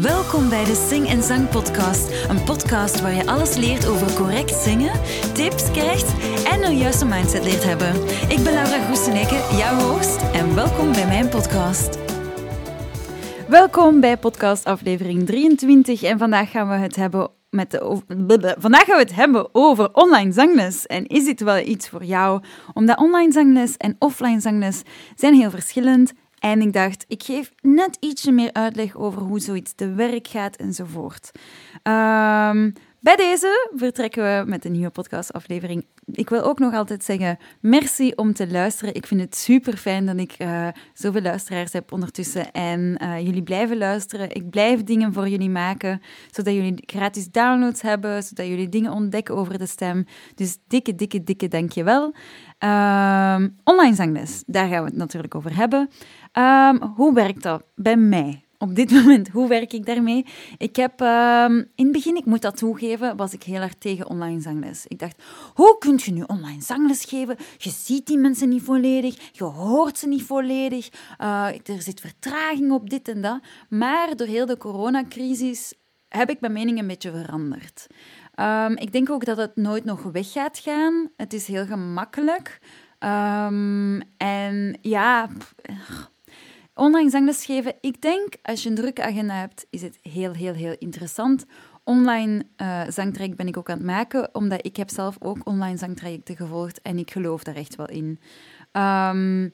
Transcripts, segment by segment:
Welkom bij de Sing en Zang Podcast. Een podcast waar je alles leert over correct zingen, tips krijgt en een juiste mindset leert hebben. Ik ben Laura Groeseneke, jouw host, en welkom bij mijn podcast. Welkom bij podcast aflevering 23 en vandaag gaan we het hebben met de, vandaag gaan we het hebben over online zangles. En is dit wel iets voor jou? Omdat online zangles en offline zangles zijn heel verschillend. En ik dacht, ik geef net ietsje meer uitleg over hoe zoiets te werk gaat enzovoort. Um, bij deze vertrekken we met een nieuwe podcastaflevering. Ik wil ook nog altijd zeggen, merci om te luisteren. Ik vind het super fijn dat ik uh, zoveel luisteraars heb ondertussen en uh, jullie blijven luisteren. Ik blijf dingen voor jullie maken, zodat jullie gratis downloads hebben, zodat jullie dingen ontdekken over de stem. Dus dikke, dikke, dikke dankjewel. Um, online zangles, daar gaan we het natuurlijk over hebben. Um, hoe werkt dat bij mij? Op dit moment, hoe werk ik daarmee? Ik heb um, in het begin, ik moet dat toegeven, was ik heel erg tegen online zangles. Ik dacht, hoe kun je nu online zangles geven? Je ziet die mensen niet volledig, je hoort ze niet volledig, uh, er zit vertraging op dit en dat. Maar door heel de coronacrisis heb ik mijn mening een beetje veranderd. Um, ik denk ook dat het nooit nog weg gaat gaan. Het is heel gemakkelijk. Um, en ja, Online zangles geven, ik denk als je een drukke agenda hebt, is het heel, heel, heel interessant. Online uh, zangtraject ben ik ook aan het maken, omdat ik heb zelf ook online zangtrajecten gevolgd en ik geloof daar echt wel in. Um,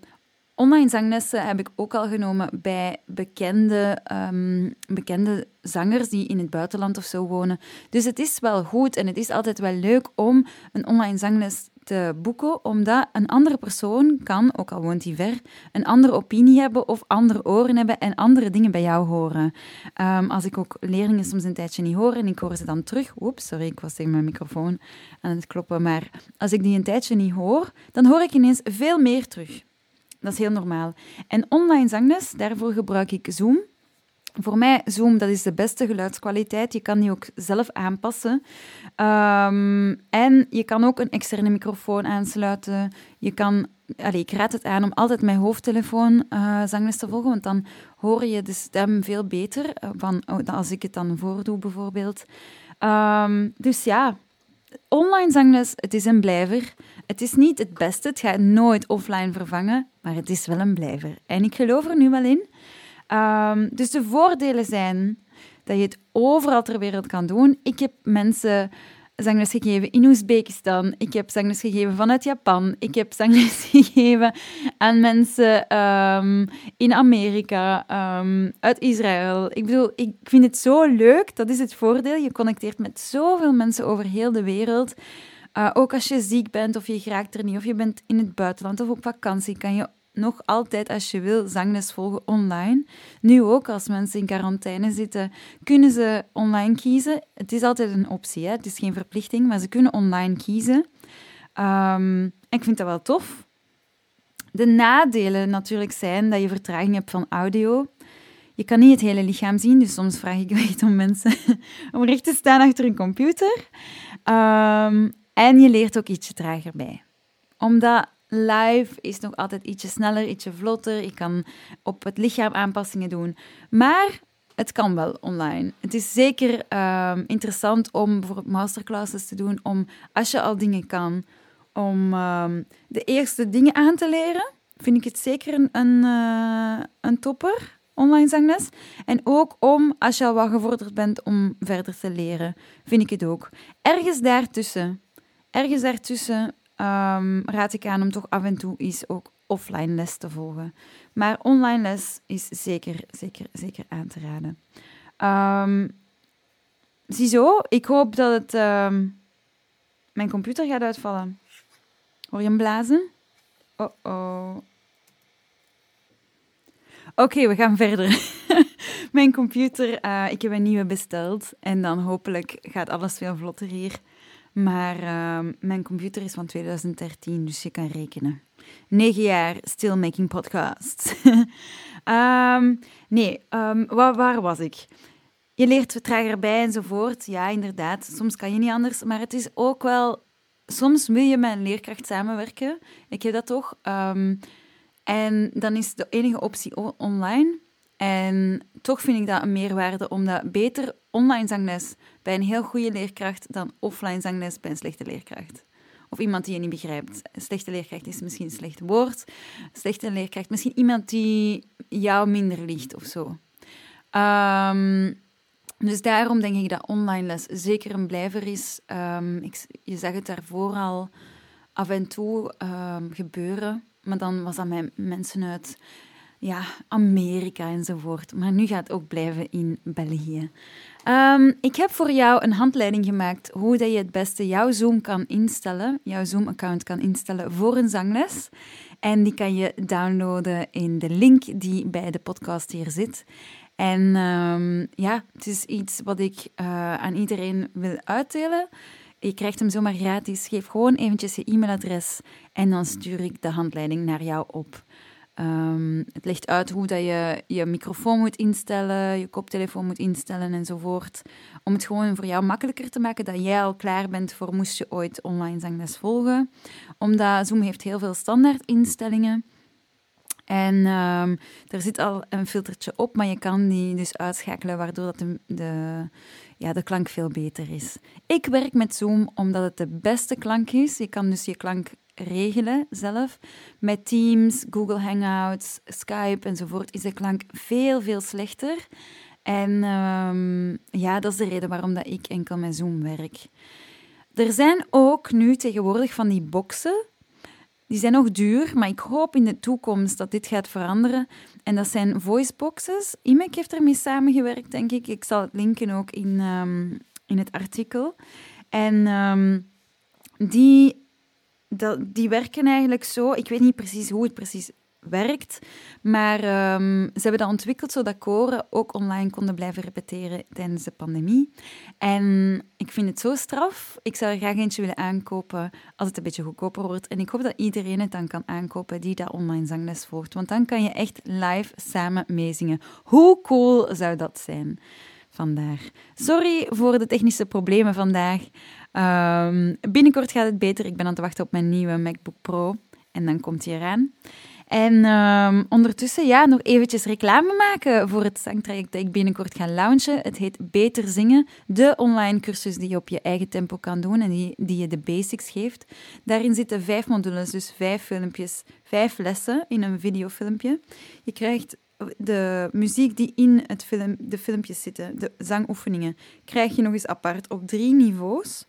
online zanglessen heb ik ook al genomen bij bekende, um, bekende zangers die in het buitenland of zo wonen. Dus het is wel goed en het is altijd wel leuk om een online zangles te boeken, omdat een andere persoon kan, ook al woont hij ver, een andere opinie hebben of andere oren hebben en andere dingen bij jou horen. Um, als ik ook leerlingen soms een tijdje niet hoor en ik hoor ze dan terug, oeps, sorry, ik was tegen mijn microfoon aan het kloppen, maar als ik die een tijdje niet hoor, dan hoor ik ineens veel meer terug. Dat is heel normaal. En online zangles, daarvoor gebruik ik Zoom. Voor mij, Zoom, dat is de beste geluidskwaliteit. Je kan die ook zelf aanpassen. Um, en je kan ook een externe microfoon aansluiten. Je kan, allez, ik raad het aan om altijd mijn hoofdtelefoon uh, zangles te volgen, want dan hoor je de stem veel beter uh, van, oh, als ik het dan voordoe, bijvoorbeeld. Um, dus ja, online zangles, het is een blijver. Het is niet het beste, het gaat nooit offline vervangen, maar het is wel een blijver. En ik geloof er nu wel in. Um, dus de voordelen zijn dat je het overal ter wereld kan doen. Ik heb mensen zangles gegeven in Oezbekistan. Ik heb zangles gegeven vanuit Japan. Ik heb zangles gegeven aan mensen um, in Amerika, um, uit Israël. Ik bedoel, ik vind het zo leuk. Dat is het voordeel. Je connecteert met zoveel mensen over heel de wereld. Uh, ook als je ziek bent of je geraakt er niet, of je bent in het buitenland of op vakantie, kan je nog altijd, als je wil, zangles volgen online. Nu ook, als mensen in quarantaine zitten, kunnen ze online kiezen. Het is altijd een optie, hè? het is geen verplichting, maar ze kunnen online kiezen. Um, ik vind dat wel tof. De nadelen natuurlijk zijn dat je vertraging hebt van audio. Je kan niet het hele lichaam zien, dus soms vraag ik echt om mensen om recht te staan achter een computer. Um, en je leert ook ietsje trager bij. Omdat live is nog altijd ietsje sneller, ietsje vlotter. Je kan op het lichaam aanpassingen doen. Maar het kan wel online. Het is zeker um, interessant om bijvoorbeeld masterclasses te doen, om als je al dingen kan, om um, de eerste dingen aan te leren. Vind ik het zeker een, uh, een topper, online zangles. En ook om, als je al wat gevorderd bent, om verder te leren. Vind ik het ook. Ergens daartussen, ergens daartussen um, raad ik aan om toch af en toe eens ook offline les te volgen. Maar online les is zeker, zeker, zeker aan te raden. Um, ziezo, ik hoop dat het um, mijn computer gaat uitvallen. Hoor je hem blazen? Oh oh. Oké, we gaan verder. mijn computer, uh, ik heb een nieuwe besteld. En dan hopelijk gaat alles veel vlotter hier. Maar uh, mijn computer is van 2013, dus je kan rekenen. Negen jaar still making podcasts. um, nee, um, waar, was ik? Je leert trager bij enzovoort. Ja, inderdaad. Soms kan je niet anders. Maar het is ook wel... Soms wil je met een leerkracht samenwerken. Ik heb dat toch. En dan is de enige optie online. En toch vind ik dat een meerwaarde, omdat beter online zangles bij een heel goede leerkracht dan offline zangles bij een slechte leerkracht. Of iemand die je niet begrijpt. Slechte leerkracht is misschien een slecht woord. Slechte leerkracht, misschien iemand die jou minder ligt of zo. Ehm, dus daarom denk ik dat online les zeker een blijver is. Ehm, ik, je zag het daarvoor al af en toe ehm, gebeuren. Maar dan was dat met mensen uit ja, Amerika enzovoort. Maar nu gaat het ook blijven in België. Ehm, ik heb voor jou een handleiding gemaakt hoe dat je het beste jouw Zoom kan instellen, jouw Zoom-account kan instellen voor een zangles. En die kan je downloaden in de link die bij de podcast hier zit. En ehm, ja, het is iets wat ik uh, aan iedereen wil uitdelen. Je krijgt hem zomaar gratis. Geef gewoon eventjes je e-mailadres en dan stuur ik de handleiding naar jou op. Um, het legt uit hoe dat je je microfoon moet instellen, je koptelefoon moet instellen enzovoort. Om het gewoon voor jou makkelijker te maken dat jij al klaar bent voor moest je ooit online zangles volgen. Omdat Zoom heeft heel veel standaard instellingen. En um, er zit al een filtertje op, maar je kan die dus uitschakelen, waardoor dat de, de, ja, de klank veel beter is. Ik werk met Zoom omdat het de beste klank is. Je kan dus je klank regelen zelf. Met Teams, Google Hangouts, Skype enzovoort is de klank veel, veel slechter. En um, ja, dat is de reden waarom dat ik enkel met Zoom werk. Er zijn ook nu tegenwoordig van die boxen. Die zijn nog duur, maar ik hoop in de toekomst dat dit gaat veranderen. En dat zijn voiceboxes. IMEC heeft ermee samengewerkt, denk ik. Ik zal het linken ook in, um, in het artikel. En um, die dat, die werken eigenlijk zo. Ik weet niet precies hoe het precies werkt, maar um, ze hebben dat ontwikkeld zodat koren ook online konden blijven repeteren tijdens de pandemie. En ik vind het zo straf. Ik zou er graag eentje willen aankopen als het een beetje goedkoper wordt. En ik hoop dat iedereen het dan kan aankopen die dat online zangles volgt. Want dan kan je echt live samen meezingen. Hoe cool zou dat zijn? Vandaag. Sorry voor de technische problemen vandaag. Um, binnenkort gaat het beter. Ik ben aan het wachten op mijn nieuwe MacBook Pro. En dan komt hij eraan. En um, ondertussen, ja, nog eventjes reclame maken voor het zangtraject dat ik binnenkort ga launchen. Het heet Beter Zingen, de online cursus die je op je eigen tempo kan doen en die, die je de basics geeft. Daarin zitten vijf modules, dus vijf filmpjes, vijf lessen in een videofilmpje. Je krijgt de muziek die in het film, de filmpjes zitten, de zangoefeningen, krijg je nog eens apart op drie niveaus.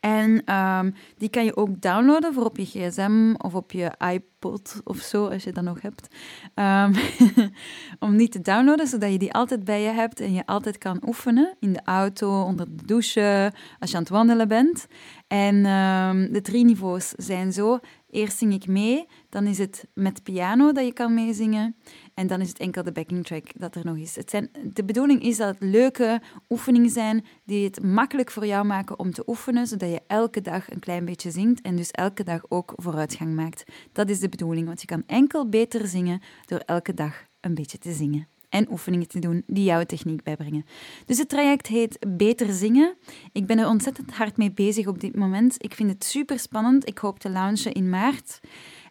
En um, die kan je ook downloaden voor op je gsm of op je iPod of zo, als je dat nog hebt. Um, om die te downloaden, zodat je die altijd bij je hebt en je altijd kan oefenen. In de auto, onder de douche, als je aan het wandelen bent. En um, de drie niveaus zijn zo. Eerst zing ik mee, dan is het met piano dat je kan meezingen. En dan is het enkel de backing track dat er nog is. Het zijn, de bedoeling is dat het leuke oefeningen zijn die het makkelijk voor jou maken om te oefenen, zodat je elke dag een klein beetje zingt en dus elke dag ook vooruitgang maakt. Dat is de bedoeling, want je kan enkel beter zingen door elke dag een beetje te zingen en oefeningen te doen die jouw techniek bijbrengen. Dus het traject heet Beter Zingen. Ik ben er ontzettend hard mee bezig op dit moment. Ik vind het super spannend. Ik hoop te launchen in maart.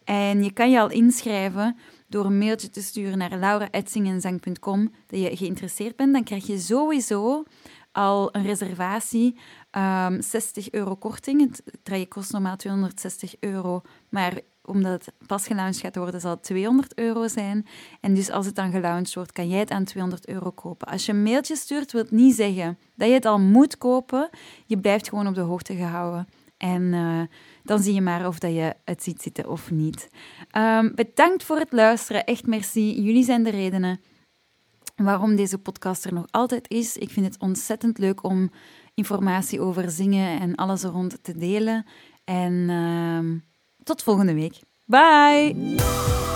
En je kan je al inschrijven door een mailtje te sturen naar lauraetzingenzang.com dat je geïnteresseerd bent. Dan krijg je sowieso al een reservatie, um, ehm, 60 euro korting. Het traject kost normaal 260 euro, maar omdat het pas gelaunched gaat worden, zal het 200 euro zijn. En dus als het dan gelaunched wordt, kan jij het aan 200 euro kopen. Als je een mailtje stuurt, wil het niet zeggen dat je het al moet kopen. Je blijft gewoon op de hoogte gehouden. En uh, dan zie je maar of dat je het ziet zitten of niet. Um, bedankt voor het luisteren. Echt merci. Jullie zijn de redenen waarom deze podcast er nog altijd is. Ik vind het ontzettend leuk om informatie over zingen en alles er rond te delen. En uh, tot volgende week. Bye!